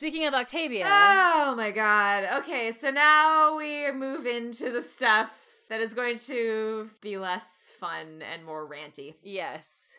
Speaking of Octavia. Oh my god. Okay, so now we move into the stuff that is going to be less fun and more ranty. Yes.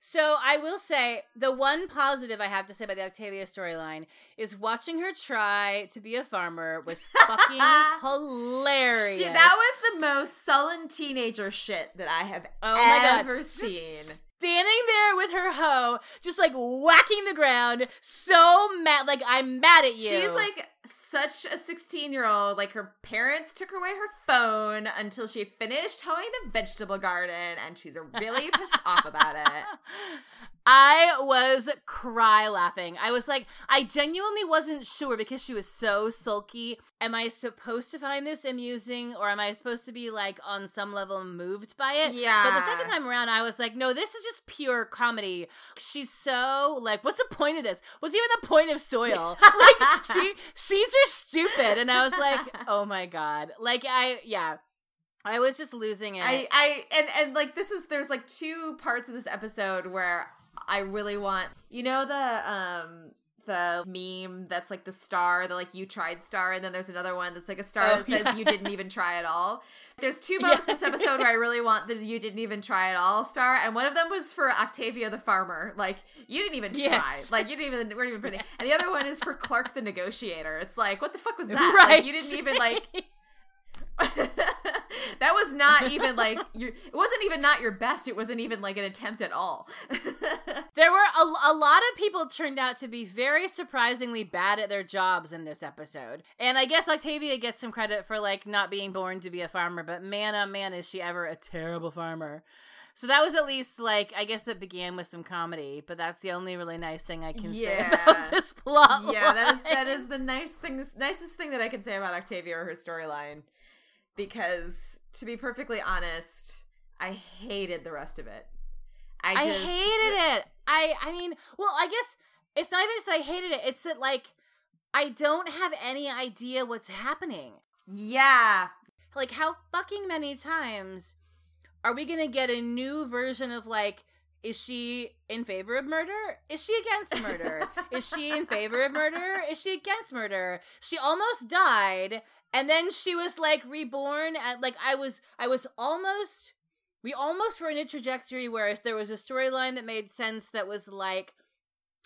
So I will say the one positive I have to say about the Octavia storyline is watching her try to be a farmer was fucking hilarious. She, that was the most sullen teenager shit that I have Oh ever seen. Standing there with her hoe, just like whacking the ground, so mad. Like I'm mad at you. She's like such a 16 year old. Like her parents took away her phone until she finished hoeing the vegetable garden, and she's really pissed off about it. I was cry laughing. I was like, I genuinely wasn't sure because she was so sulky. Am I supposed to find this amusing or am I supposed to be like on some level moved by it? Yeah. But the second time around, I was like, no, this is just pure comedy. She's so like, what's the point of this? What's even the point of soil? like, see, seeds are stupid. And I was like, oh my God. Like, I, yeah. I was just losing it. I, I, and and like this is there's like two parts of this episode where I really want, you know, the um the meme that's like the star, the like you tried star, and then there's another one that's like a star Oh, that says yeah. you didn't even try at all. There's two moments in this episode where I really want the you didn't even try at all star, and one of them was for Octavia the farmer. Like you didn't even try, Yes. like you didn't even weren't even pretty. And the other one is for Clarke the negotiator. It's like what the fuck was that? right. Like, you didn't even like that was not even like your it wasn't even not your best it wasn't even like an attempt at all There were a, a lot of people turned out to be very surprisingly bad at their jobs in this episode. And I guess Octavia gets some credit for like not being born to be a farmer, but man oh man is she ever a terrible farmer. So that was at least like I guess it began with some comedy, but that's the only really nice thing I can Yeah. say about this plot. yeah that is that line. is the nice thing nicest thing that i can say about octavia or her storyline because to be perfectly honest i hated the rest of it i I just hated it. I I mean, well, I guess it's not even just that I hated it. It's that like I don't have any idea what's happening. yeah Like how fucking many times are we going to get a new version of like is she in favor of murder? Is she against murder? is she in favor of murder? Is she against murder? She almost died and then she was like reborn at like I was I was almost we almost were in a trajectory where there was a storyline that made sense that was like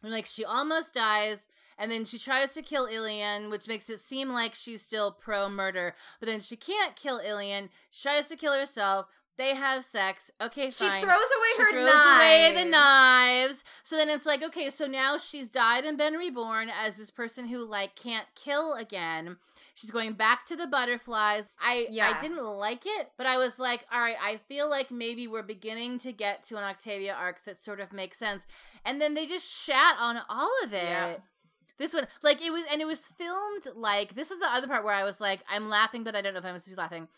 like she almost dies and then she tries to kill Ilian, which makes it seem like she's still pro murder, but then she can't kill Ilian. She tries to kill herself. They have sex. Okay, she fine. throws away She her throws knives away the knives. So then it's like, okay, so now she's died and been reborn as this person who like can't kill again. She's going back to the butterflies. I Yeah. I didn't like it, but I was like, all right, I feel like maybe we're beginning to get to an Octavia arc that sort of makes sense. And then they just shat on all of it. Yeah. This one, like it was, and it was filmed like this was the other part where I was like, I'm laughing, but I don't know if I'm supposed to be laughing.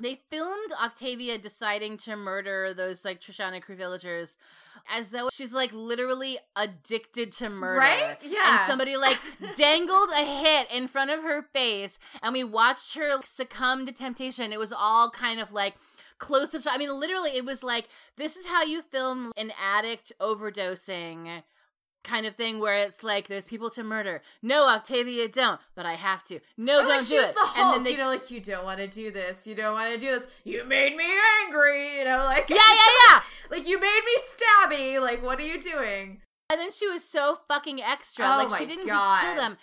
They filmed Octavia deciding to murder those like Trishana Crew villagers as though she's like literally addicted to murder. Right? Yeah. And somebody like dangled a hit in front of her face and we watched her succumb to temptation. It was all kind of like close up. I mean, literally, it was like this is how you film an addict overdosing kind of thing where it's like there's people to murder. No, Octavia, don't, but I have to. No, Or, don't like do it. the Hulk, and then they, you know, like you don't want to do this, you don't want to do this. You made me angry, you know, like yeah, yeah, yeah. like you made me stabby. Like, what are you doing? And then she was so fucking extra. Oh like she didn't just kill them.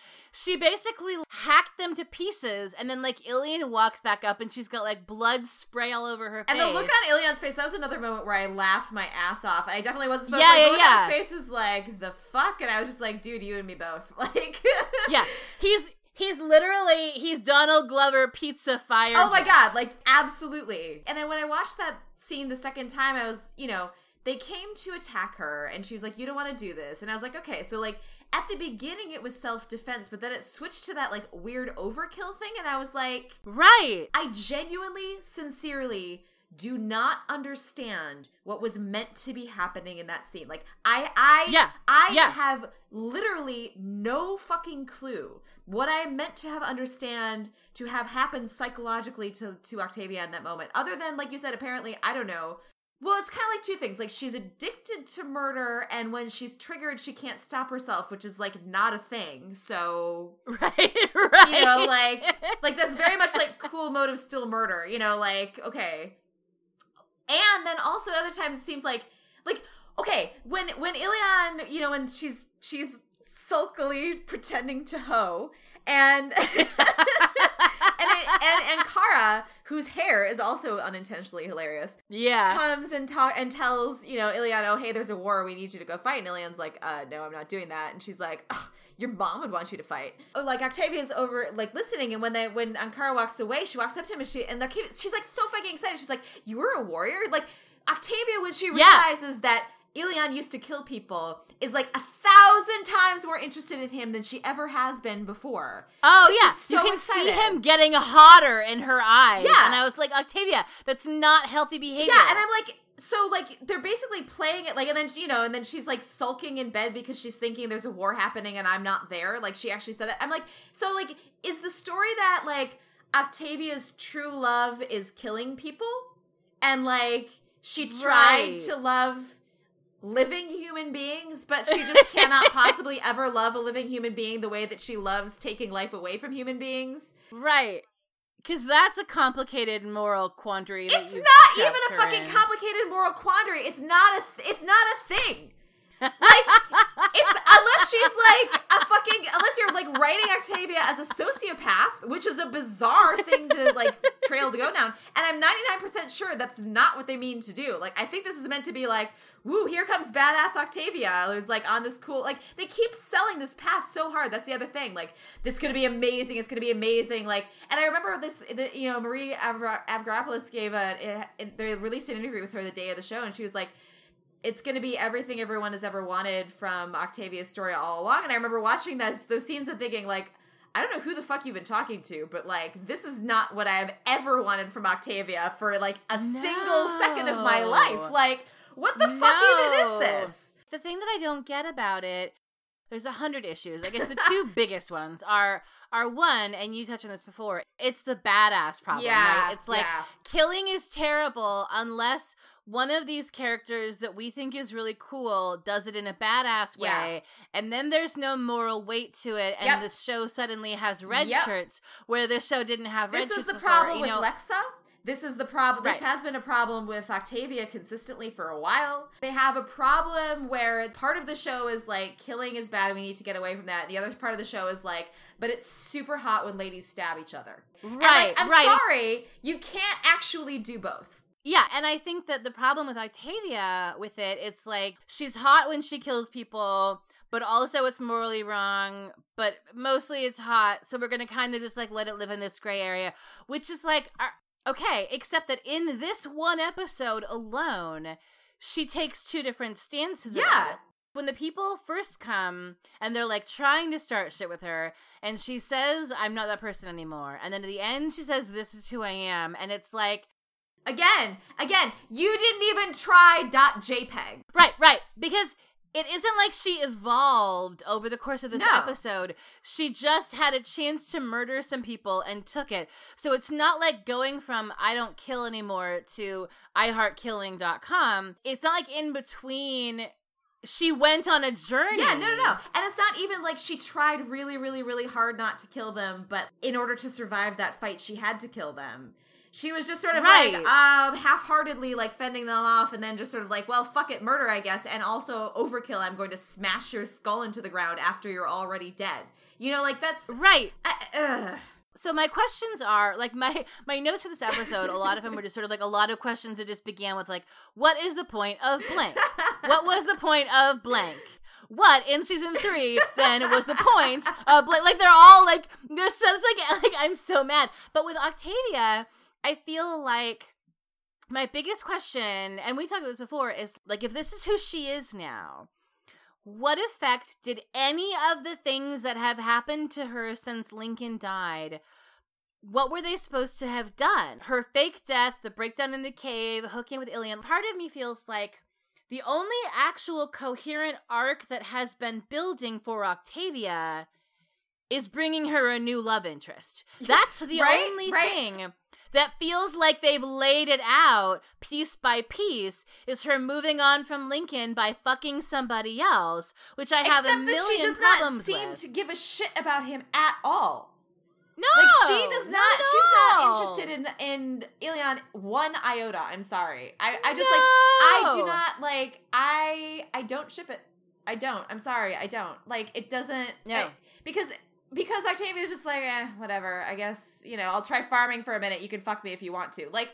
She basically hacked them to pieces, and then like Ilian walks back up, and she's got like blood spray all over her And face. the look on Ilian's face, that was another moment where I laughed my ass off. And I definitely wasn't supposed Yeah, to. Like, yeah, the look yeah. on his face was like, the fuck? And I was just like, dude, you and me both. Like, yeah, he's he's literally he's Donald Glover pizza fire. Oh my god, like absolutely. And then when I watched that scene the second time, I was, you know, they came to attack her and she was like, You don't want to do this. And I was like, Okay, so like at the beginning it was self defense, but then it switched to that like weird overkill thing, and I was like, Right. I genuinely, sincerely do not understand what was meant to be happening in that scene. Like I I Yeah, I yeah. have literally no fucking clue what I meant to have understand to have happened psychologically to to Octavia in that moment. Other than like you said apparently I don't know Well, it's kind of like two things. Like she's addicted to murder, and when she's triggered, she can't stop herself, which is like not a thing. So, right, right. you know, like like that's very much like cool motive, still murder. You know, like okay. And then also at other times it seems like like okay when when Ilian, you know, when she's she's sulkily pretending to hoe and and, and and Kara whose hair is also unintentionally hilarious yeah comes and talk and tells you know Ilian oh hey there's a war we need you to go fight and Ilian's like uh no I'm not doing that and she's like your mom would want you to fight. Oh, like Octavia's over, like listening, and when they when Ankara walks away, she walks up to him and she and Octavia, she's like so fucking excited. She's like, "You were a warrior." Like Octavia, when she Yeah. realizes that Ilian used to kill people, is like a thousand times more interested in him than she ever has been before. Oh yeah, so you can see him getting hotter in her eyes. Yeah. and I was like, Octavia, that's not healthy behavior. Yeah, and I'm like, so like they're basically playing it like, and then you know, and then she's like sulking in bed because she's thinking there's a war happening and I'm not there. Like she actually said that. I'm like, so like, is the story that like Octavia's true love is killing people, and like she tried Right. to love living human beings, but she just cannot possibly ever love a living human being the way that she loves taking life away from human beings. right, because that's a complicated moral quandary. It's not even a fucking in. complicated moral quandary. It's not a. Th- it's not a thing. Like it's unless she's like a fucking unless you're like writing Octavia as a sociopath, which is a bizarre thing to like trail to go down. And I'm 99% sure that's not what they mean to do. Like I think this is meant to be like, woo, here comes badass Octavia who's like on this cool like they keep selling this path so hard. That's the other thing. Like this is gonna be amazing. It's gonna be amazing. Like and I remember this. The, you know, Marie Avra- Avgeropoulos gave a. It, they released an interview with her the day of the show, and she was like it's going to be everything everyone has ever wanted from Octavia's story all along. And I remember watching those those scenes and thinking like, I don't know who the fuck you've been talking to, but like this is not what I have ever wanted from Octavia for like a single second of my life. Like, what the fuck even is this? The thing that I don't get about it, there's a hundred issues. I guess the two biggest ones are are one, and you touched on this before. It's the badass problem. right? It's like yeah. killing is terrible unless one of these characters that we think is really cool does it in a badass way Yeah. and then there's no moral weight to it and Yep. the show suddenly has red Yep. shirts where the show didn't have red shirts. This was the before, problem you with know Lexa. This is the problem. This Right. has been a problem with Octavia consistently for a while. They have a problem where part of the show is like killing is bad. We need to get away from that. The other part of the show is like, but it's super hot when ladies stab each other. Right like, I'm right sorry, you can't actually do both. Yeah, and I think that the problem with Octavia with it, it's like she's hot when she kills people, but also it's morally wrong, but mostly it's hot, so we're gonna kind of just like let it live in this gray area, which is like, uh, okay, except that in this one episode alone, she takes two different stances. Yeah. When the people first come and they're like trying to start shit with her, and she says, I'm not that person anymore. And then at the end, she says, This is who I am. And it's like, Again, again, you didn't even try .jpeg. Right, right. Because it isn't like she evolved over the course of this No. episode. She just had a chance to murder some people and took it. So it's not like going from I don't kill anymore to iheartkilling.com. It's not like in between she went on a journey. Yeah, no, no, no. And it's not even like she tried really, really, really hard not to kill them, but in order to survive that fight, she had to kill them. She was just sort of Right. like um half-heartedly like fending them off and then just sort of like, well, fuck it, murder, I guess, and also overkill. I'm going to smash your skull into the ground after you're already dead. You know, like that's Right. uh. So my questions are like my my notes for this episode. A lot of them were just sort of like a lot of questions that just began with like, "What is the point of blank? what was the point of blank?" What in season three then was the point of blank? Like they're all like they're so like like I'm so mad. But with Octavia, I feel like my biggest question, and we talked about this before, is like if this is who she is now, what effect did any of the things that have happened to her since Lincoln died? What were they supposed to have done? Her fake death, the breakdown in the cave, hooking with Ilian. Part of me feels like the only actual coherent arc that has been building for Octavia is bringing her a new love interest. That's the Right, only right. thing that feels like they've laid it out piece by piece is her moving on from Lincoln by fucking somebody else, which I have a Except million that she does not seem with. to give a shit about him at all. no, Like she does not. at she's not interested in in Ilian one iota. I'm sorry. I I just No. like I do not like I I don't ship it. I don't. I'm sorry. I don't like it. Doesn't No. I- because because Octavia's just like eh, whatever. I guess you know I'll try farming for a minute. You can fuck me if you want to. Like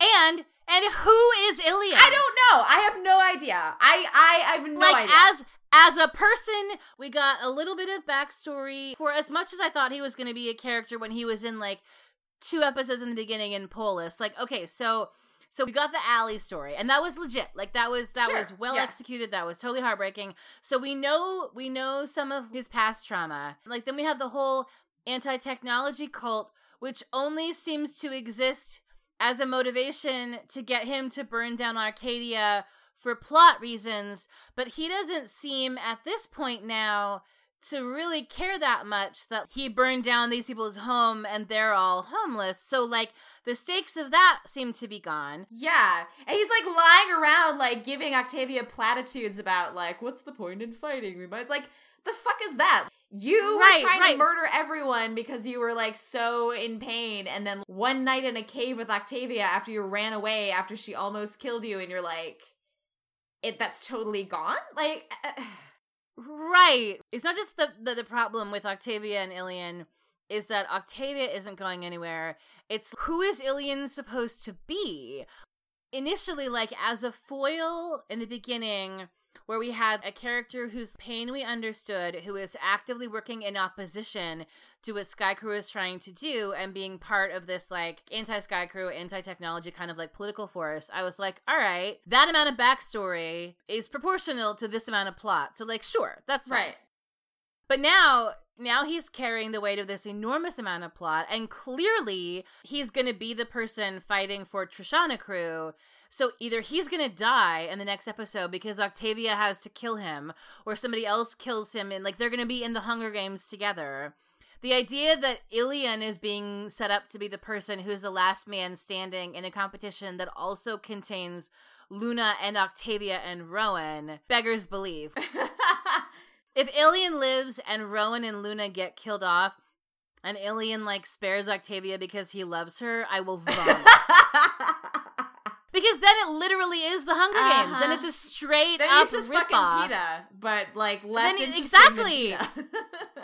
And and who is Ilian? I don't know. I have no idea. I I, I have no like idea. as as a person, we got a little bit of backstory. For as much as I thought he was going to be a character when he was in like two episodes in the beginning in Polis, like okay, so so we got the alley story, and that was legit. Like that was that Sure, was well yes. executed. That was totally heartbreaking. So we know we know some of his past trauma. Like then we have the whole anti technology cult, which only seems to exist as a motivation to get him to burn down Arcadia for plot reasons, but he doesn't seem at this point now to really care that much that he burned down these people's home and they're all homeless. So like the stakes of that seem to be gone. Yeah. And he's like lying around, like giving Octavia platitudes about, like, what's the point in fighting? We might. It's like, the fuck is that? You Right, were trying right. to murder everyone because you were like so in pain. And then one night in a cave with Octavia after you ran away after she almost killed you, and you're like, it that's totally gone? Like, uh, Right. It's not just the, the the problem with Octavia and Ilian is that Octavia isn't going anywhere. It's who is Ilian supposed to be? Initially, like as a foil in the beginning, where we had a character whose pain we understood, who is actively working in opposition to what Sky Crew is trying to do and being part of this like anti Sky Crew, anti technology kind of like political force, I was like, all right, that amount of backstory is proportional to this amount of plot. So, like, sure, that's fine. right. But now, now he's carrying the weight of this enormous amount of plot, and clearly he's going to be the person fighting for Trishana Crew. So either he's going to die in the next episode because Octavia has to kill him, or somebody else kills him, and like they're going to be in the Hunger Games together. The idea that Ilian is being set up to be the person who's the last man standing in a competition that also contains Luna and Octavia and Roan beggars belief. If Ilian lives and Roan and Luna get killed off, and Ilian like spares Octavia because he loves her, I will vomit. because then it literally is the Hunger Games, Uh-huh. and it's a straight then up he's just fucking Peeta, but like less Then exactly.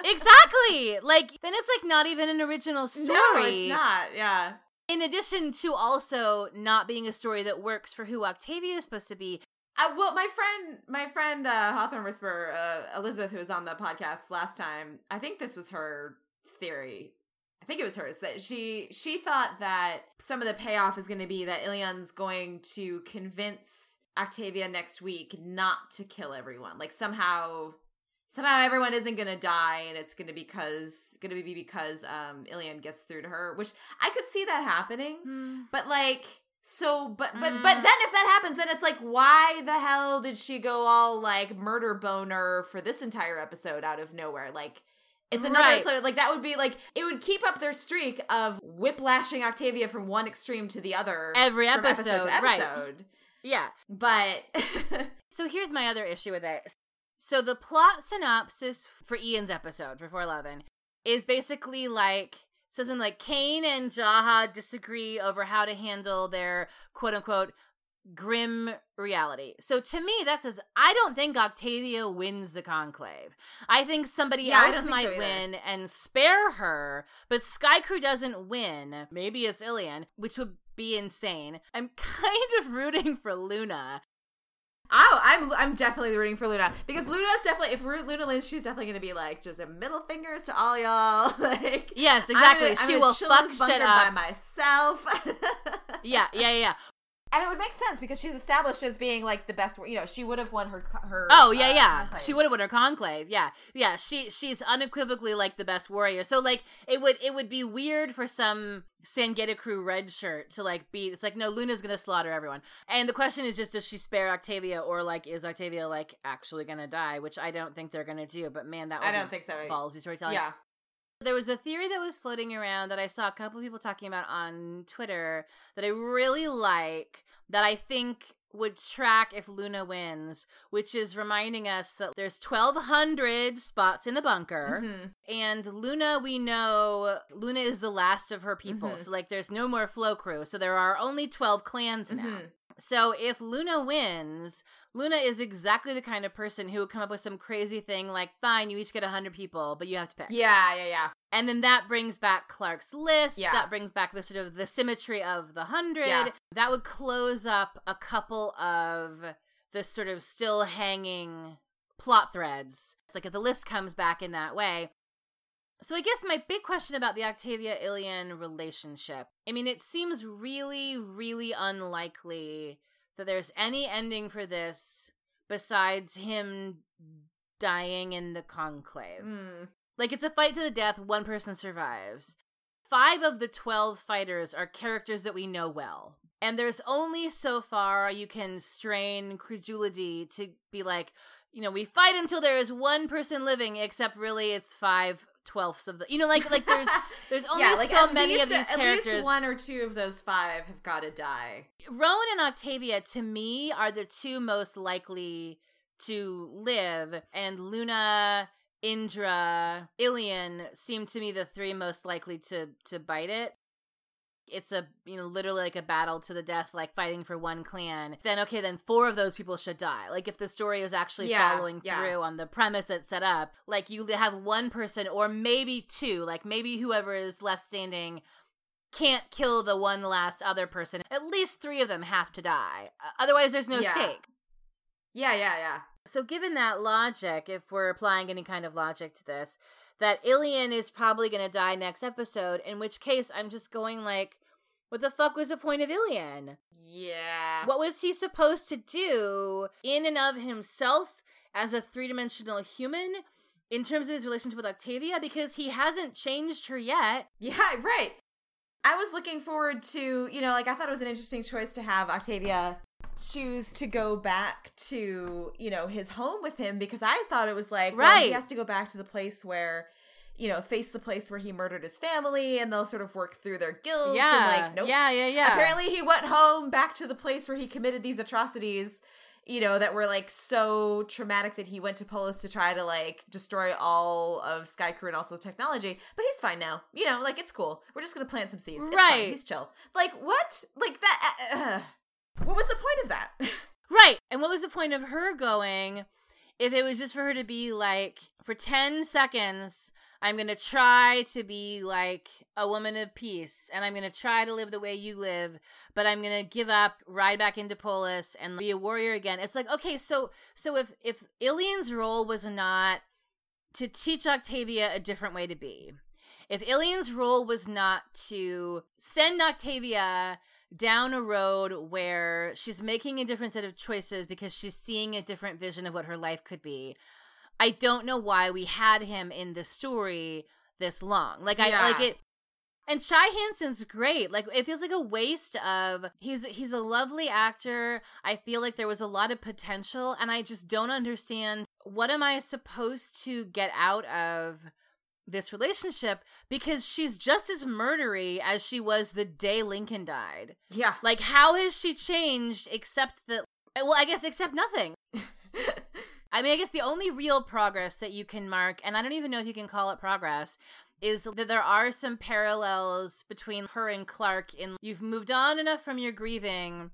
Exactly. Like then it's like not even an original story. No, it's not. Yeah. In addition to also not being a story that works for who Octavia is supposed to be. Uh, well, my friend, my friend uh, Hawthorne Whisperer, uh, Elizabeth, who was on the podcast last time, I think this was her theory. I think it was hers that she she thought that some of the payoff is going to be that Ilian's going to convince Octavia next week not to kill everyone. Like somehow, somehow everyone isn't going to die, and it's going to be because going to be because um Ilian gets through to her, which I could see that happening. Hmm. But like so but but Mm. but then if that happens then it's like why the hell did she go all like murder boner for this entire episode out of nowhere? Like it's another Right. episode like that would be like it would keep up their streak of whiplashing Octavia from one extreme to the other Every from episode, to right. episode. Yeah. But So here's my other issue with it. So the plot synopsis for Ian's episode for 411 is basically like something like Kane and Jaha disagree over how to handle their quote unquote grim reality. So to me that says I don't think Octavia wins the conclave. I think somebody Yeah, else might so win and spare her, but Sky Crew doesn't win. Maybe it's Ilian, which would be insane. I'm kind of rooting for Luna Oh, I'm I'm definitely rooting for Luna because Luna's definitely if Luna wins, she's definitely gonna be like just a middle fingers to all y'all. like Yes, exactly. gonna- she will fuck shit by up. myself. Yeah, yeah, yeah. And it would make sense because she's established as being like the best. You know, she would have won her her. Oh yeah, uh, yeah. conclave. She would have won her conclave. Yeah, yeah. She she's unequivocally like the best warrior. So like it would it would be weird for some Sangeta crew red shirt to like beat. It's like no, Luna's gonna slaughter everyone. And the question is just does she spare Octavia or like is Octavia like actually gonna die? Which I don't think they're gonna do. But man, that would I don't be think so. ballsy storytelling. Yeah, There was a theory that was floating around that I saw a couple people talking about on Twitter that I really like that I think would track if Luna wins, which is reminding us that there's 1200 spots in the bunker Mm-hmm. and Luna we know Luna is the last of her people. Mhm. So like there's no more flow crew. So there are only 12 clans now. So if Luna wins, Luna is exactly the kind of person who would come up with some crazy thing like, fine, you each get 100 people, but you have to pick. Yeah, yeah, yeah. And then that brings back Clarke's list. Yeah. That brings back the sort of the symmetry of the 100. Yeah. That would close up a couple of the sort of still hanging plot threads. It's like if the list comes back in that way. So I guess my big question about the Octavia Ilian relationship. I mean, it seems really, really unlikely that there's any ending for this besides him dying in the conclave. Mm. Like it's a fight to the death, one person survives. Five of the 12 fighters are characters that we know well. And there's only so far you can strain credulity to be like, you know, we fight until there is one person living, except really it's five twelfths of the you know, like like there's there's only yeah, like so many least, of these characters. at least one or two of those five have got to die. Roan and Octavia, to me, are the two most likely to live, and Luna, Indra, Ilian seem to me the three most likely to to bite it. It's a you know literally like a battle to the death, like fighting for one clan. Then okay, then four of those people should die. Like if the story is actually Yeah, following yeah. through on the premise it's set up, like you have one person or maybe two, like maybe whoever is left standing can't kill the one last other person. At least three of them have to die. Otherwise, there's no Yeah. stake. Yeah, yeah, yeah. So, given that logic, if we're applying any kind of logic to this, that Ilian is probably going to die next episode, in which case I'm just going like, what the fuck was the point of Ilian? Yeah. What was he supposed to do in and of himself as a three dimensional human in terms of his relationship with Octavia? Because he hasn't changed her yet. Yeah, right. I was looking forward to, you know, like I thought it was an interesting choice to have Octavia choose to go back to, you know, his home with him because I thought it was like, well, he has to go back to the place where, you know, face the place where he murdered his family and they'll sort of work through their guilt. yeah. And like, nope. Yeah, yeah, yeah. Apparently he went home back to the place where he committed these atrocities, you know, that were like so traumatic that he went to Polis to try to like destroy all of Sky Crew and also technology. But he's fine now. You know, like it's cool. We're just gonna plant some seeds. It's fine. Right. He's chill. Like what? Like that uh, what was the point of that? Right. And what was the point of her going if it was just for her to be like, for 10 seconds, I'm going to try to be like a woman of peace and I'm going to try to live the way you live, but I'm going to give up, ride back into Polis and be a warrior again. It's like, okay, so so if if Ilian's role was not to teach Octavia a different way to be. If Ilian's role was not to send Octavia down a road where she's making a different set of choices because she's seeing a different vision of what her life could be. I don't know why we had him in the story this long. Like I Yeah. like it and Chai Hansen's great. Like it feels like a waste of he's he's a lovely actor. I feel like there was a lot of potential and I just don't understand what am I supposed to get out of this relationship because she's just as murdery as she was the day Lincoln died. yeah. Like, how has she changed except that? Well, I guess except nothing. I mean, I guess the only real progress that you can mark, and I don't even know if you can call it progress, is that there are some parallels between her and Clarke in you've moved on enough from your grieving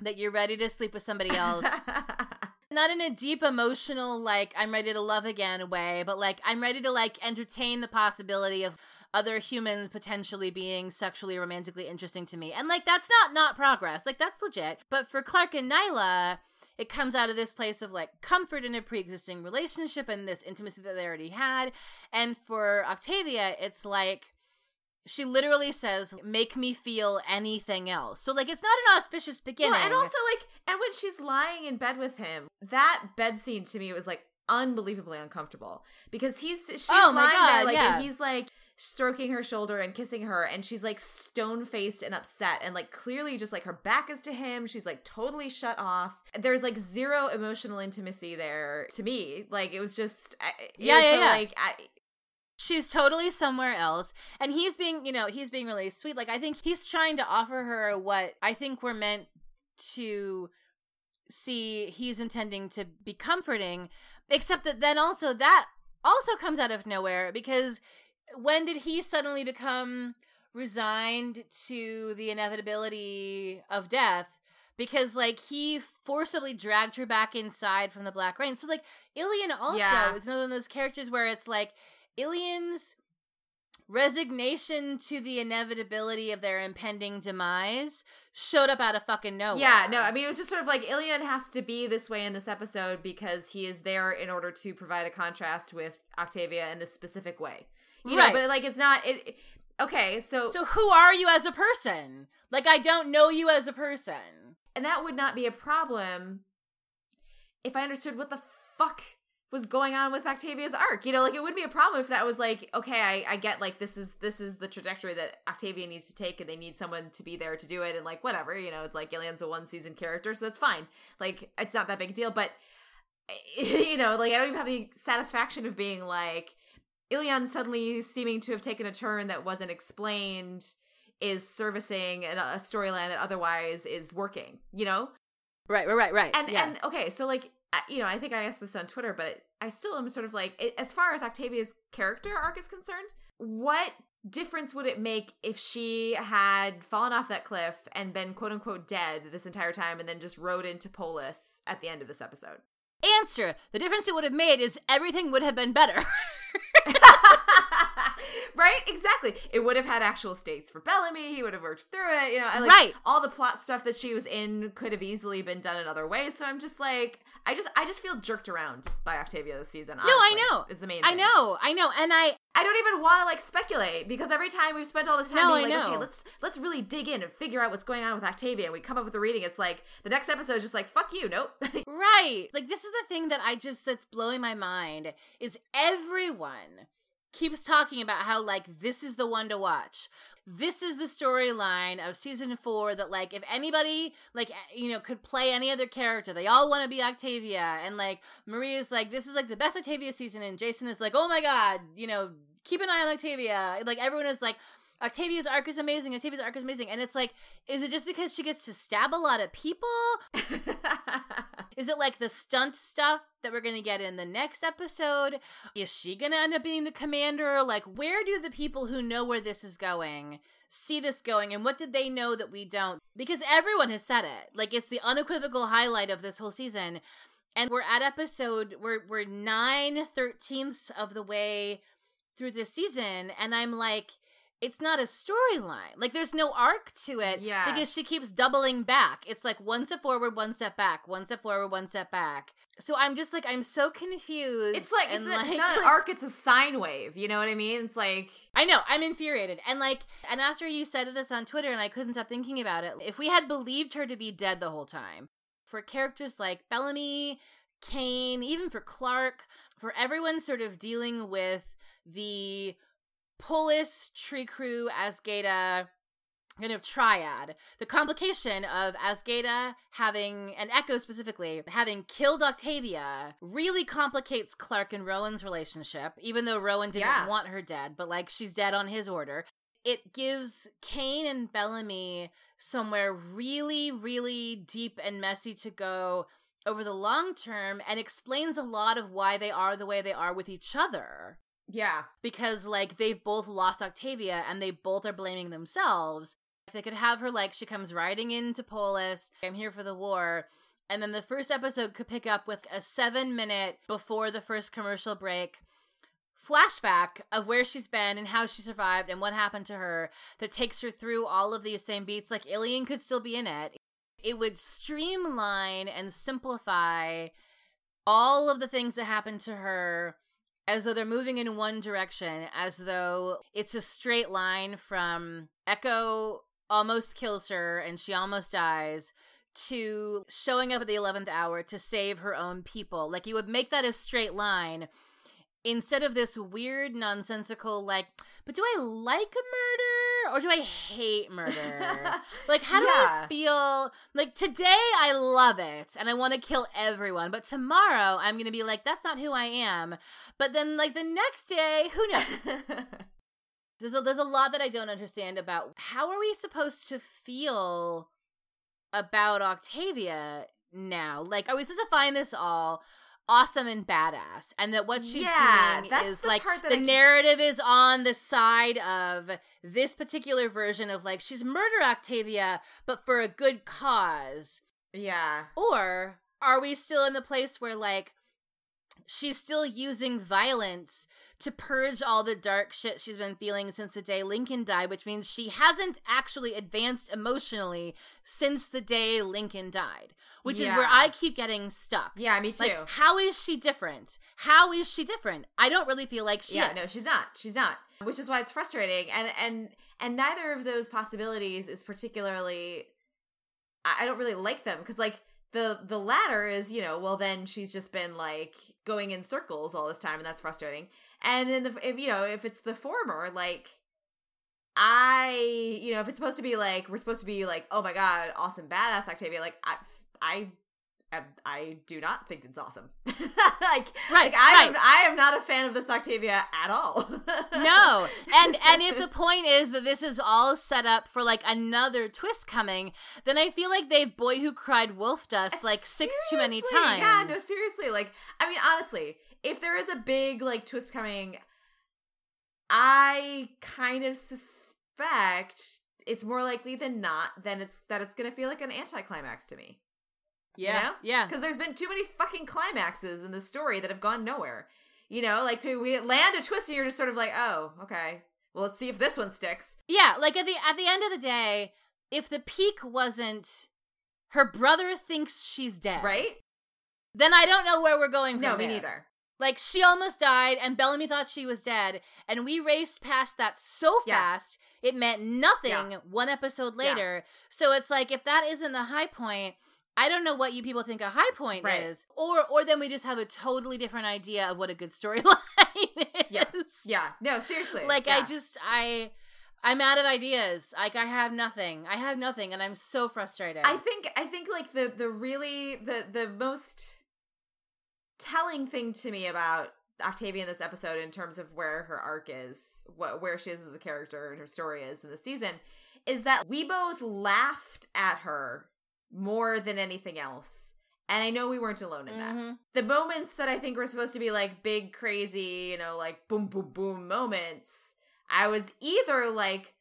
that you're ready to sleep with somebody else. Not in a deep emotional, like, I'm ready to love again way, but like, I'm ready to like entertain the possibility of other humans potentially being sexually romantically interesting to me. And like, that's not not progress. Like, that's legit. But for Clarke and Niylah, it comes out of this place of like comfort in a pre-existing relationship and this intimacy that they already had. And for Octavia, it's like she literally says, "Make me feel anything else." So like, it's not an auspicious beginning. Well, and also like, and when she's lying in bed with him, that bed scene to me was like unbelievably uncomfortable because he's she's Oh lying God, there like yeah. and he's like stroking her shoulder and kissing her and she's like stone faced and upset and like clearly just like her back is to him she's like totally shut off there's like zero emotional intimacy there to me like it was just Yeah, yeah, so, yeah. like I, she's totally somewhere else and he's being you know he's being really sweet like i think he's trying to offer her what i think we're meant to see he's intending to be comforting except that then also that also comes out of nowhere because when did he suddenly become resigned to the inevitability of death because like he forcibly dragged her back inside from the black rain so like ilian also Yeah. is one of those characters where it's like ilian's resignation to the inevitability of their impending demise showed up out of fucking nowhere Yeah, no, I mean it was just sort of like Ilian has to be this way in this episode because he is there in order to provide a contrast with Octavia in this specific way. You Right. know, but like it's not it it- okay, so, so who are you as a person like i don't know you as a person and that would not be a problem if I understood what the fuck was going on with Octavia's arc. You know, like it wouldn't be a problem if that was like, okay, I, I get like this is this is the trajectory that Octavia needs to take and they need someone to be there to do it and like whatever, you know, it's like Ilian's a one season character, so that's fine. Like it's not that big a deal, but you know, like I don't even have the satisfaction of being like Ilian suddenly seeming to have taken a turn that wasn't explained is servicing an- a storyline that otherwise is working, you know? right right right right and yeah. and okay so like you know i think i asked this on twitter but i still am sort of like as far as octavia's character arc is concerned what difference would it make if she had fallen off that cliff and been quote unquote dead this entire time and then just rode into polis at the end of this episode? Answer the difference it would have made is everything would have been better right exactly it would have had actual stakes for bellamy he would have worked through it you know I like Right. all the plot stuff that she was in could have easily been done in other ways so i'm just like i just i just feel jerked around by octavia this season No, I know. is the main I thing. know, I know, and I I don't even want to like speculate because every time we've spent all this time No, being I like, know. okay, let's let's really dig in and figure out what's going on with Octavia, and we come up with a reading. It's like the next episode is just like, fuck you, nope. right. Like this is the thing that I just that's blowing my mind is everyone keeps talking about how like this is the one to watch. This is the storyline of season 4 that like if anybody like you know could play any other character, they all want to be Octavia and like Maria's like this is like the best Octavia season and Jason is like, "Oh my god, you know, keep an eye on Octavia." Like everyone is like Octavia's arc is amazing. Octavia's arc is amazing. And it's like, is it just because she gets to stab a lot of people? Is it like the stunt stuff that we're going to get in the next episode? Is she going to end up being the commander? Like, where do the people who know where this is going see this going? And what did they know that we don't? Because everyone has said it. Like, it's the unequivocal highlight of this whole season. And we're at episode, we're, we're nine thirteenths of the way through this season. And I'm like, it's not a storyline. Like there's no arc to it Yeah. because she keeps doubling back. It's like one step forward, one step back, one step forward, one step back. So I'm just like I'm so confused. it's like it's, a- it's not an arc; it's a sine wave. You know what I mean? It's like I know, I'm infuriated. And like and after you said this on Twitter and I couldn't stop thinking about it, if we had believed her to be dead the whole time, for characters like Bellamy, Kane, even for Clarke, for everyone sort of dealing with the Polis, Tree Crew, Azgeda kind of triad. The complication of Azgeda having, and Echo specifically, having killed Octavia really complicates Clarke and Roan's relationship, even though Roan didn't Yeah. want her dead, but like she's dead on his order. It gives Kane and Bellamy somewhere really, really deep and messy to go over the long term and explains a lot of why they are the way they are with each other yeah, because like they've both lost Octavia and they both are blaming themselves. If they could have her like she comes riding into Polis, I'm here for the war. And then the first episode could pick up with a seven minute before the first commercial break flashback of where she's been and how she survived and what happened to her that takes her through all of these same beats. Like Ilian could still be in it. It would streamline and simplify all of the things that happened to her as though they're moving in one direction, as though it's a straight line from Echo almost kills her and she almost dies to showing up at the 11th hour to save her own people. Like you would make that a straight line instead of this weird nonsensical like but do I like a murder or do I hate murder? like, how do Yeah. I feel? Like, today I love it and I want to kill everyone, but tomorrow I'm going to be like, that's not who I am. But then, like, the next day, who knows? there's a, there's a lot that I don't understand about how are we supposed to feel about Octavia now? Like, are we supposed to find this all awesome and badass, and that what she's Yeah, doing is the like the I can- narrative is on the side of this particular version of like she's murder Octavia, but for a good cause, yeah. or are we still in the place where like she's still using violence to purge all the dark shit she's been feeling since the day Lincoln died, which means she hasn't actually advanced emotionally since the day Lincoln died, which is where I keep getting stuck. Yeah, me too. Like, how is she different? How is she different? I don't really feel like she yeah, is. no, she's not. She's not. Which is why it's frustrating. And and and neither of those possibilities is particularly I I don't really like them because like the the latter is, you know, well then she's just been like going in circles all this time and that's frustrating. And then the if you know, if it's the former, like I, you know, if it's supposed to be like we're supposed to be like, oh my god, awesome badass Octavia, like I I I, I do not think it's awesome. like, Right, like I am. I am not a fan of this Octavia at all. no and and if the point is that this is all set up for like another twist coming then i feel like they've boy who cried wolfed us like six too many times Yeah, no, seriously. Like, I mean, honestly, if there is a big like twist coming, I kind of suspect it's more likely than not then it's that it's gonna feel like an anticlimax to me. yeah know? yeah Because there's been too many fucking climaxes in the story that have gone nowhere. You know, like to we land a twist and you're just sort of like, oh, okay. Well, let's see if this one sticks. yeah like at the at the end of the day if the peak wasn't her brother thinks she's dead Right? then i don't know where we're going from No, me there. neither. Like she almost died, and Bellamy thought she was dead, and we raced past that so Yeah. fast it meant nothing. Yeah. One episode Yeah. later, so it's like if that isn't the high point, I don't know what you people think a high point Right. is, or or then we just have a totally different idea of what a good storyline is. Yeah. Yeah. No, seriously. like I just I. I'm out of ideas. Like I have nothing. I have nothing, and I'm so frustrated. I think I think like the the really the the most telling thing to me about Octavia in this episode in terms of where her arc is, what where she is as a character and her story is in the season is that we both laughed at her more than anything else. And I know we weren't alone in that. Mhm. The moments that I think were supposed to be like big crazy, you know, like boom boom boom moments, I was either like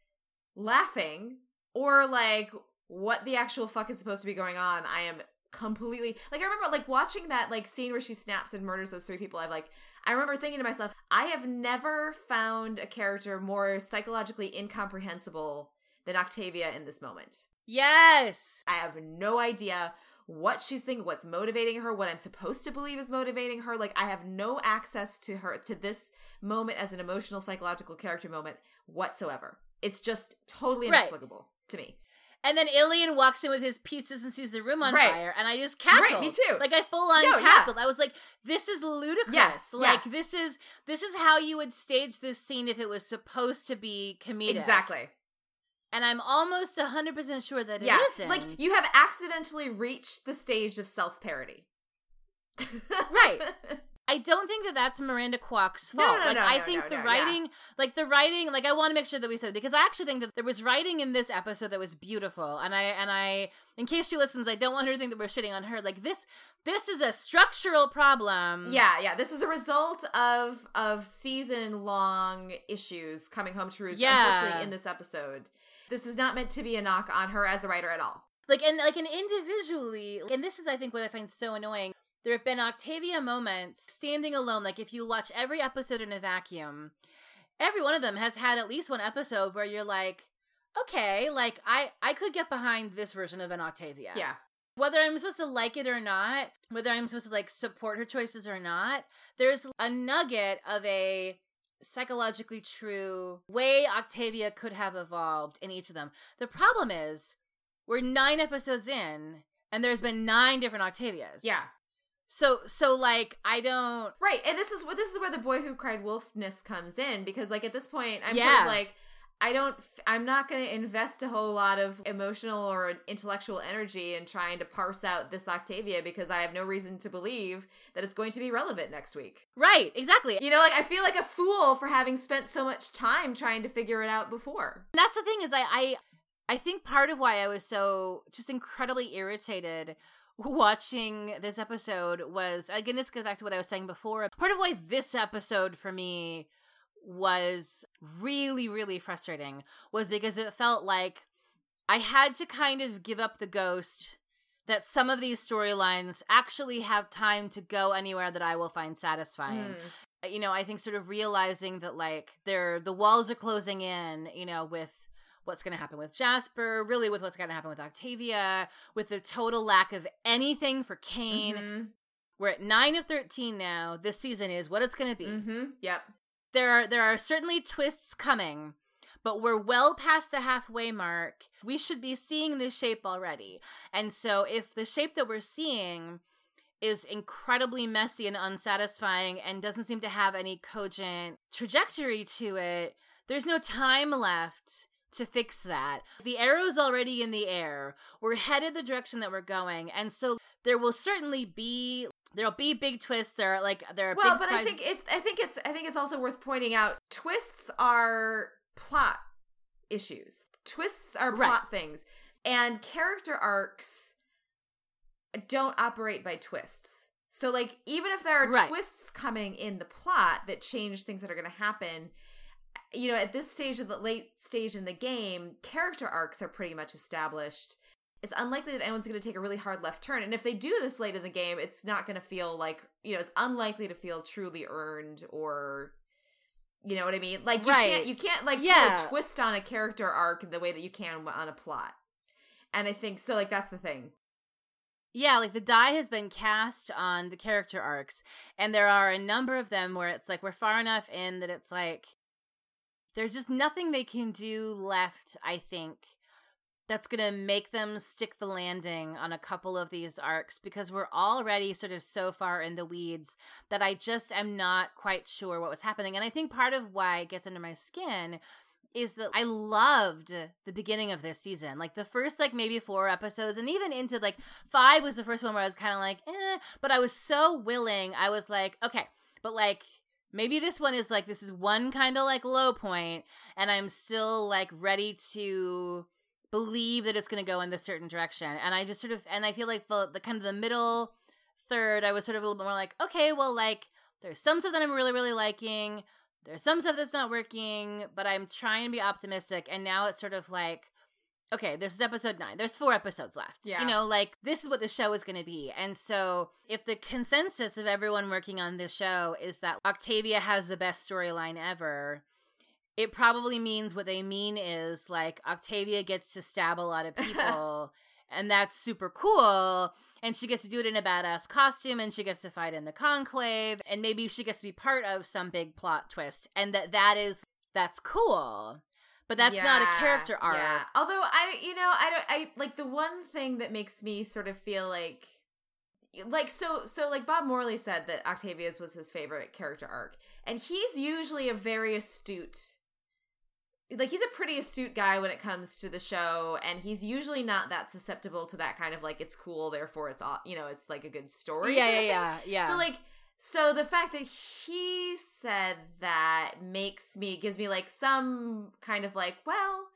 laughing or like what the actual fuck is supposed to be going on. I am completely like I remember like watching that like scene where she snaps and murders those three people. I've like I remember thinking to myself, I have never found a character more psychologically incomprehensible than Octavia in this moment. Yes. I have no idea what she's thinking, what's motivating her, what I'm supposed to believe is motivating her. Like I have no access to her to this moment as an emotional psychological character moment whatsoever. It's just totally Right. inexplicable to me. And then Ilian walks in with his pizzas and sees the room on Right. fire, and I just cackled. Right, me too. Like I full on No, yeah. cackled. I was like, "This is ludicrous. Yes, like yes. this is this is how you would stage this scene if it was supposed to be comedic." Exactly. And I'm almost hundred percent sure that it yeah. not like you have accidentally reached the stage of self-parody. Right. I don't think that that's Miranda Kwok's No, fault. no, no, like no, I think the writing, like the writing, like I want to make sure that we said because I actually think that there was writing in this episode that was beautiful, and I and I, in case she listens, I don't want her to think that we're shitting on her. Like this, this is a structural problem. Yeah, yeah. This is a result of of season long issues coming home to roost. Yeah. Unfortunately, in this episode, this is not meant to be a knock on her as a writer at all. like and like and individually, and this is I think what I find so annoying. There have been Octavia moments standing alone. Like if you watch every episode in a vacuum, every one of them has had at least one episode where you're like, okay, like I I could get behind this version of an Octavia. Yeah, Whether I'm supposed to like it or not, whether I'm supposed to like support her choices or not, there's a nugget of a psychologically true way Octavia could have evolved in each of them. The problem is we're 9 episodes in and there's been 9 different Octavias. yeah. So so like I don't Right, and this is what this is where the boy who cried wolfness comes in because, like, at this point, I'm sort of like, I don't, I'm not going to invest a whole lot of emotional or intellectual energy in trying to parse out this Octavia because I have no reason to believe that it's going to be relevant next week. Right, exactly. You know, like I feel like a fool for having spent so much time trying to figure it out before. And that's the thing is I, I, I think part of why I was so just incredibly irritated watching this episode was again this goes back to what I was saying before. Part of why this episode for me was really, really frustrating was because it felt like I had to kind of give up the ghost that some of these storylines actually have time to go anywhere that I will find satisfying. Mm. You know, I think sort of realizing that like they're the walls are closing in, you know, with what's going to happen with Jasper, really with what's going to happen with Octavia, with the total lack of anything for Kane. Mm-hmm. We're at 9 of 13 now. This season is what it's going to be. Mm-hmm. Yep there are there are certainly twists coming but we're well past the halfway mark we should be seeing this shape already and so if the shape that we're seeing is incredibly messy and unsatisfying and doesn't seem to have any cogent trajectory to it there's no time left to fix that. The arrow's already in the air. We're headed the direction that we're going. And so there will certainly be there'll be big twists. There are like there are well, but surprises. I think it's I think it's I think it's also worth pointing out twists are plot issues. Twists are plot right. things, and character arcs don't operate by twists. So like even if there are right. twists coming in the plot that change things that are going to happen, you know, at this stage of the late stage in the game, character arcs are pretty much established it's unlikely that anyone's going to take a really hard left turn. And if they do this late in the game, it's not going to feel like, you know, it's unlikely to feel truly earned or you know what I mean? Like you right. can't you can't like yeah. twist on a character arc in the way that you can on a plot. And I think so like that's the thing. Yeah, like the die has been cast on the character arcs and there are a number of them where it's like we're far enough in that it's like there's just nothing they can do left, I think that's going to make them stick the landing on a couple of these arcs because we're already sort of so far in the weeds that I just am not quite sure what was happening. And I think part of why it gets under my skin is that I loved the beginning of this season. Like the first like maybe four episodes and even into like 5 was the first one where I was kind of like, "eh," but I was so willing. I was like, "Okay, but like maybe this one is like this is one kind of like low point and I'm still like ready to believe that it's going to go in this certain direction. And I just sort of, and I feel like the, the kind of the middle third, I was sort of a little bit more like, okay, well, like, there's some stuff that I'm really, really liking. There's some stuff that's not working, but I'm trying to be optimistic. And now it's sort of like, okay, this is episode nine. There's four episodes left. Yeah. You know, like this is what the show is going to be. And so if the consensus of everyone working on this show is that Octavia has the best storyline ever, it probably means what they mean is like Octavia gets to stab a lot of people. and that's super cool. And she gets to do it in a badass costume, and she gets to fight in the conclave, and maybe she gets to be part of some big plot twist, and that that is that's cool. But that's yeah, not a character arc. Yeah. Although I, you know, I don't, I like the one thing that makes me sort of feel like like so so like Bob Morley said that Octavia's was his favorite character arc and he's usually a very astute like he's a pretty astute guy when it comes to the show and he's usually not that susceptible to that kind of like it's cool therefore it's all you know it's like a good story yeah yeah yeah yeah so like so the fact that he said that makes me gives me like some kind of like well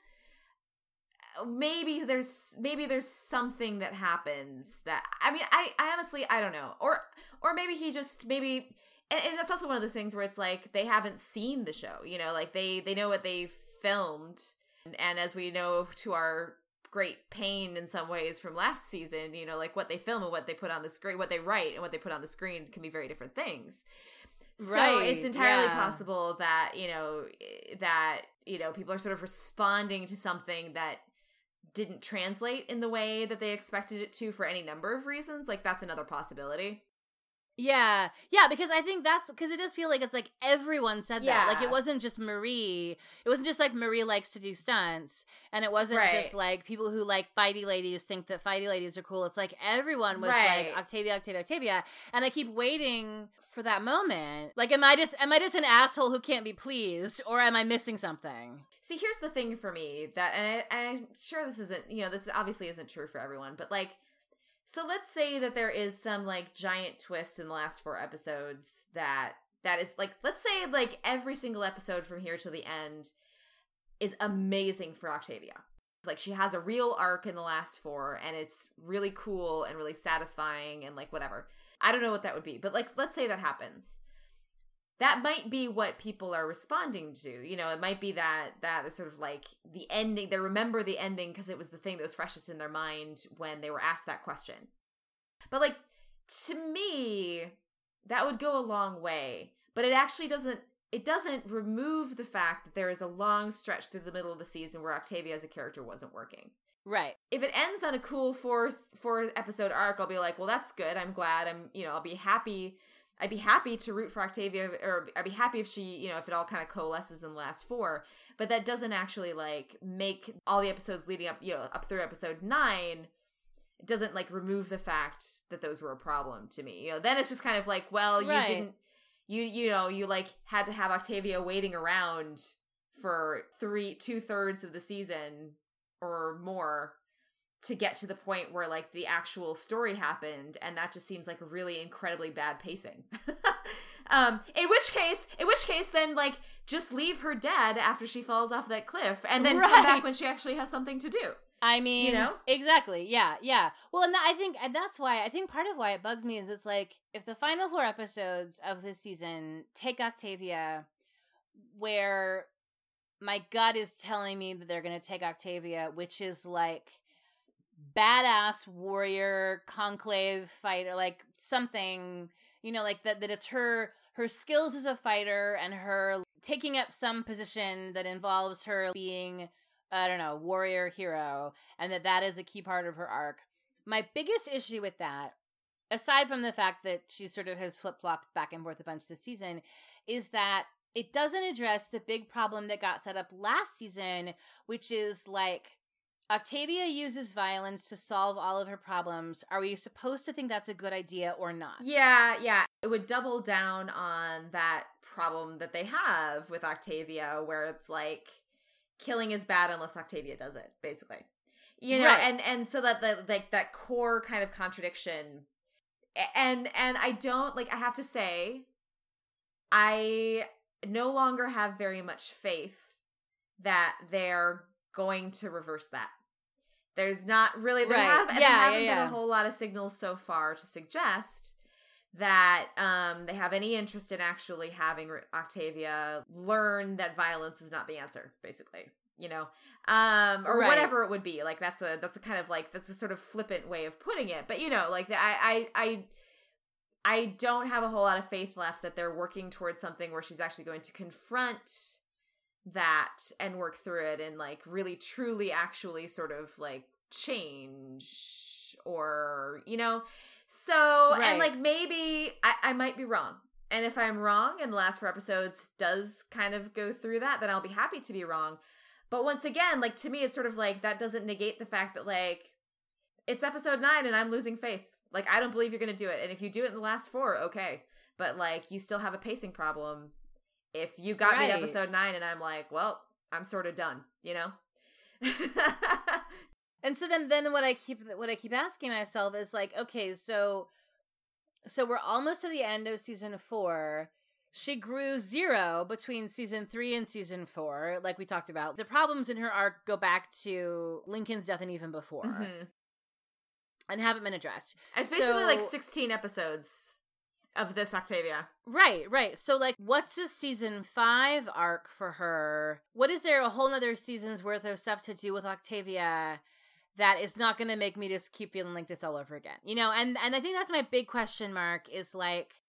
maybe there's maybe there's something that happens that i mean i, I honestly i don't know or or maybe he just maybe and, and that's also one of those things where it's like they haven't seen the show you know like they they know what they've filmed. And as we know to our great pain in some ways from last season, you know, like what they film and what they put on the screen, what they write and what they put on the screen can be very different things. Right. So it's entirely yeah. possible that, you know, eh, that, you know, people are sort of responding to something that didn't translate in the way that they expected it to for any number of reasons. Like that's another possibility. Yeah, yeah, because I think that's because it does feel like it's like everyone said that. Like it wasn't just Marie. It wasn't just like Marie likes to do stunts, and it wasn't just like people who like fighty ladies think that fighty ladies are cool. It's like everyone was Right. like Octavia, Octavia, Octavia, and I keep waiting for that moment. Like, am I just am I just an asshole who can't be pleased, or am I missing something? See, here's the thing for me that, and, I, and I'm sure this isn't, you know, this obviously isn't true for everyone, but like, so let's say that there is some like giant twist in the last four episodes that that is like, let's say like every single episode from here to the end is amazing for Octavia. Like she has a real arc in the last four, and it's really cool and really satisfying, and like whatever. I don't know what that would be, but like, let's say that happens that might be what people are responding to you know it might be that that is sort of like the ending they remember the ending because it was the thing that was freshest in their mind when they were asked that question but like to me that would go a long way but it actually doesn't it doesn't remove the fact that there is a long stretch through the middle of the season where octavia as a character wasn't working Right. if it ends on a cool four four episode arc, I'll be like, well, that's good. I'm glad. I'm you know I'll be happy. I'd be happy to root for Octavia, or I'd be happy if she you know if it all kind of coalesces in the last four. But that doesn't actually like make all the episodes leading up you know up through episode nine. It doesn't like remove the fact that those were a problem to me. You know, then it's just kind of like, well, you Right. didn't you you know you like had to have Octavia waiting around for three two thirds of the season or more to get to the point where like the actual story happened and that just seems like really incredibly bad pacing um in which case in which case then like just leave her dead after she falls off that cliff and then come back when she actually has something to do I mean, You know? exactly. Yeah, yeah. Well, and that, I think and that's why I think part of why it bugs me is it's like if the final four episodes of this season take Octavia, where my gut is telling me that they're going to take Octavia, which is like badass warrior conclave fighter, like something you know, like that. That it's her her skills as a fighter and her taking up some position that involves her being I don't know, warrior hero, and that that is a key part of her arc. My biggest issue with that, aside from the fact that she sort of has flip flopped back and forth a bunch this season, is that it doesn't address the big problem that got set up last season, which is like Octavia uses violence to solve all of her problems. Are we supposed to think that's a good idea or not? yeah yeah it would double down on that problem that they have with octavia where it's like killing is bad unless octavia does it basically you know Right. and and so that the like that core kind of contradiction and and i don't like i have to say i no longer have very much faith that they're going to reverse that there's not really there Right. have and Yeah, there yeah, haven't been yeah. a whole lot of signals so far to suggest that um they have any interest in actually having Octavia learn that violence is not the answer basically you know um or Right. whatever it would be like that's a that's a kind of like that's a sort of flippant way of putting it but you know like I I I I don't have a whole lot of faith left that they're working towards something where she's actually going to confront that and work through it and like really truly actually sort of like change or you know? So Right. and like maybe I, I might be wrong. And if i'm wrong and the last four episodes does kind of go through that then i'll be happy to be wrong. But once again like to me it's sort of like that doesn't negate the fact that like it's episode nine and i'm losing faith. Like i don't believe you're gonna do it. And if you do it in the last four okay. But like you still have a pacing problem if you got me to episode nine and i'm like well i'm sort of done you know And so then then what I keep what I keep asking myself is like, okay, so so we're almost to the end of season 4. She grew zero between season 3 and season 4, like we talked about. The problems in her arc go back to Lincoln's death and even before Mhm. and haven't been addressed. it's basically like 16 episodes of this octavia Right, right. So like what's a season 5 arc for her? What is there a whole nother season's worth of stuff to do with Octavia? that is not going to make me just keep feeling like this all over again. You know, and and I think that's my big question mark is like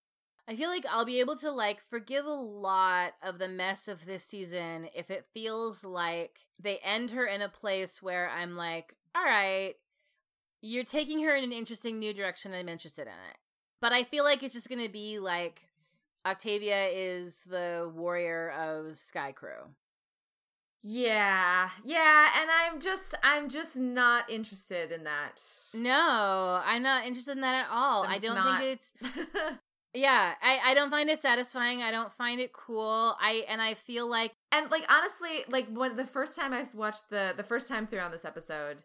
I feel like I'll be able to like forgive a lot of the mess of this season if it feels like they end her in a place where I'm like, all right, you're taking her in an interesting new direction. I'm interested in it. But I feel like it's just gonna be like Octavia is the warrior of Skaikru. Yeah, yeah, and I'm just, I'm just not interested in that. No, I'm not interested in that at all. I don't not- think it's yeah, I, I don't find it satisfying. I don't find it cool. I and I feel like and like honestly, like when the first time I watched the the first time through on this episode,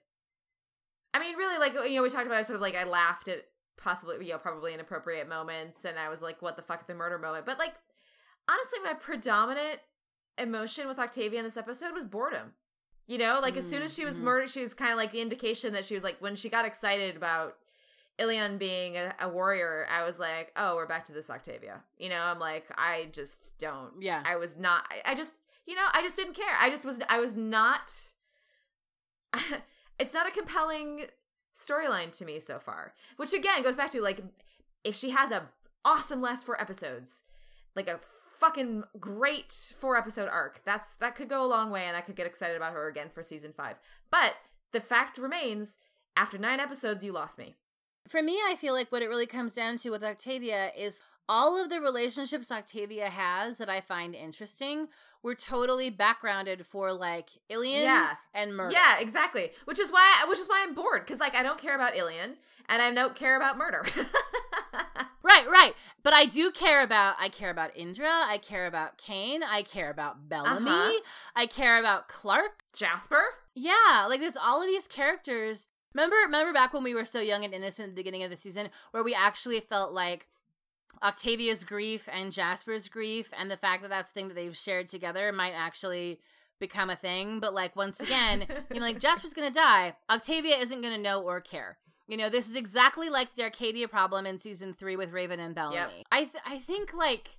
I mean, really, like you know, we talked about, it, sort of like I laughed at possibly, you know, probably inappropriate moments, and I was like, "What the fuck, the murder moment?" But like, honestly, my predominant emotion with Octavia in this episode was boredom. You know, like as soon as she was Mhm. murdered, she was kind of like the indication that she was like when she got excited about Ilian being a, a warrior, I was like, oh, we're back to this Octavia. You know, I'm like, I just don't. Yeah. I was not. I, I just, you know, I just didn't care. I just was. I was not. it's not a compelling storyline to me so far. Which again goes back to like, if she has a awesome last four episodes, like a fucking great four episode arc, that's that could go a long way, and I could get excited about her again for season five. But the fact remains, after nine episodes, you lost me. for me, I feel like what it really comes down to with Octavia is all of the relationships Octavia has that I find interesting were totally backgrounded for like Ilian Yeah. and Murder. Yeah, exactly. Which is why which is why I'm bored because like I don't care about Ilian and I don't care about murder. Right, right. But I do care about I care about Indra, I care about Kane, I care about Bellamy, Uh-huh. I care about Clarke. Jasper? Yeah, like there's all of these characters. Remember remember back when we were so young and innocent at the beginning of the season where we actually felt like Octavia's grief and Jasper's grief and the fact that that's the thing that they've shared together might actually become a thing. But like once again, you know, like Jasper's gonna die. Octavia isn't gonna know or care. You know, this is exactly like the Arkadia problem in season three with Raven and Bellamy. Yep. I th- I think like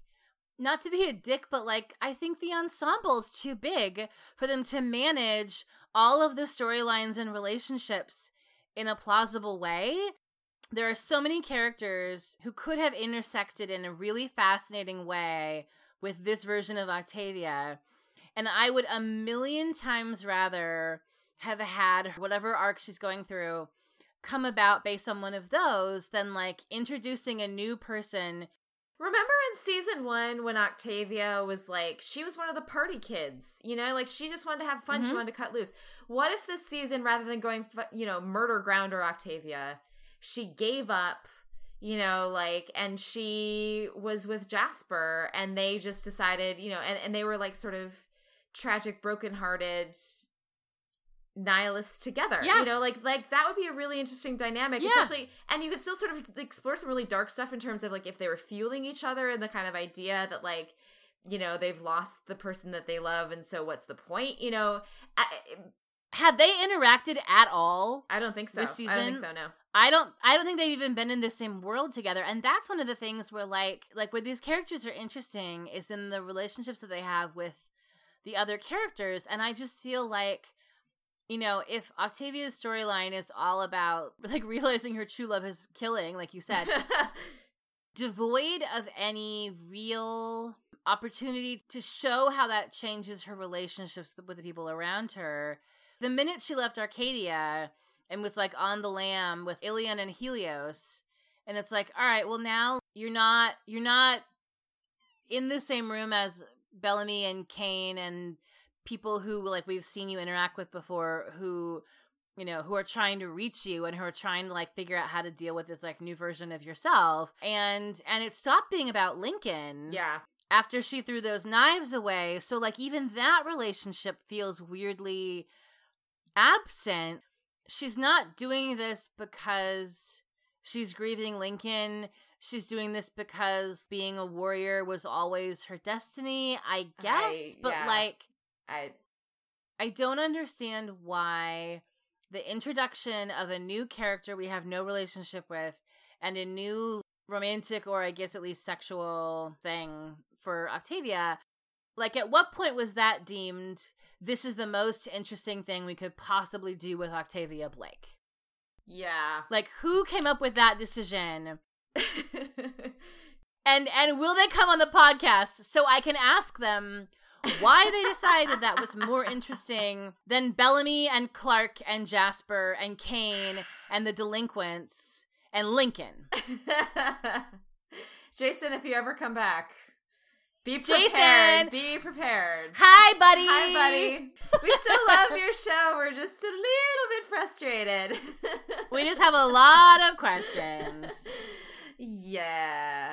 not to be a dick, but like I think the ensemble's too big for them to manage all of the storylines and relationships in a plausible way. There are so many characters who could have intersected in a really fascinating way with this version of Octavia. And I would a million times rather have had whatever arc she's going through come about based on one of those than like introducing a new person. Remember in season one when Octavia was like, she was one of the party kids, you know, like she just wanted to have fun, she Mhm. wanted to cut loose. What if this season, rather than going, you know, murder grounder Octavia, she gave up, you know, like, and she was with Jasper and they just decided, you know, and, and they were like sort of tragic, brokenhearted nihilists together Yeah. you know like like that would be a really interesting dynamic Yeah. especially and you could still sort of explore some really dark stuff in terms of like if they were fueling each other and the kind of idea that like you know they've lost the person that they love and so what's the point you know i, Have they interacted at all? I don't think so This season? i don't think so no I don't I don't think they've even been in the same world together. And that's one of the things where like like where these characters are interesting is in the relationships that they have with the other characters. And I just feel like you know, if Octavia's storyline is all about like realizing her true love is killing, like you said, devoid of any real opportunity to show how that changes her relationships with the people around her. The minute she left Arkadia and was like on the lam with Ilian and Helios, and it's like, all right, well now you're not you're not in the same room as Bellamy and Kane and people who like we've seen you interact with before who you know who are trying to reach you and who are trying to like figure out how to deal with this like new version of yourself. And and it stopped being about lincoln yeah. after she threw those knives away. So like even that relationship feels weirdly absent she's not doing this because she's grieving lincoln she's doing this because being a warrior was always her destiny i guess I- but yeah. like i I don't understand why the introduction of a new character we have no relationship with and a new romantic or I guess at least sexual thing for Octavia like at what point was that deemed this is the most interesting thing we could possibly do with Octavia Blake? yeah Like who came up with that decision? And and will they come on the podcast so I can ask them why they decided that was more interesting than Bellamy and Clarke and Jasper and Kane and the delinquents and Lincoln. Jason, if you ever come back, be Jason! prepared. Be prepared. Hi, buddy. Hi, buddy. We still love your show. We're just a little bit frustrated. We just have a lot of questions. yeah.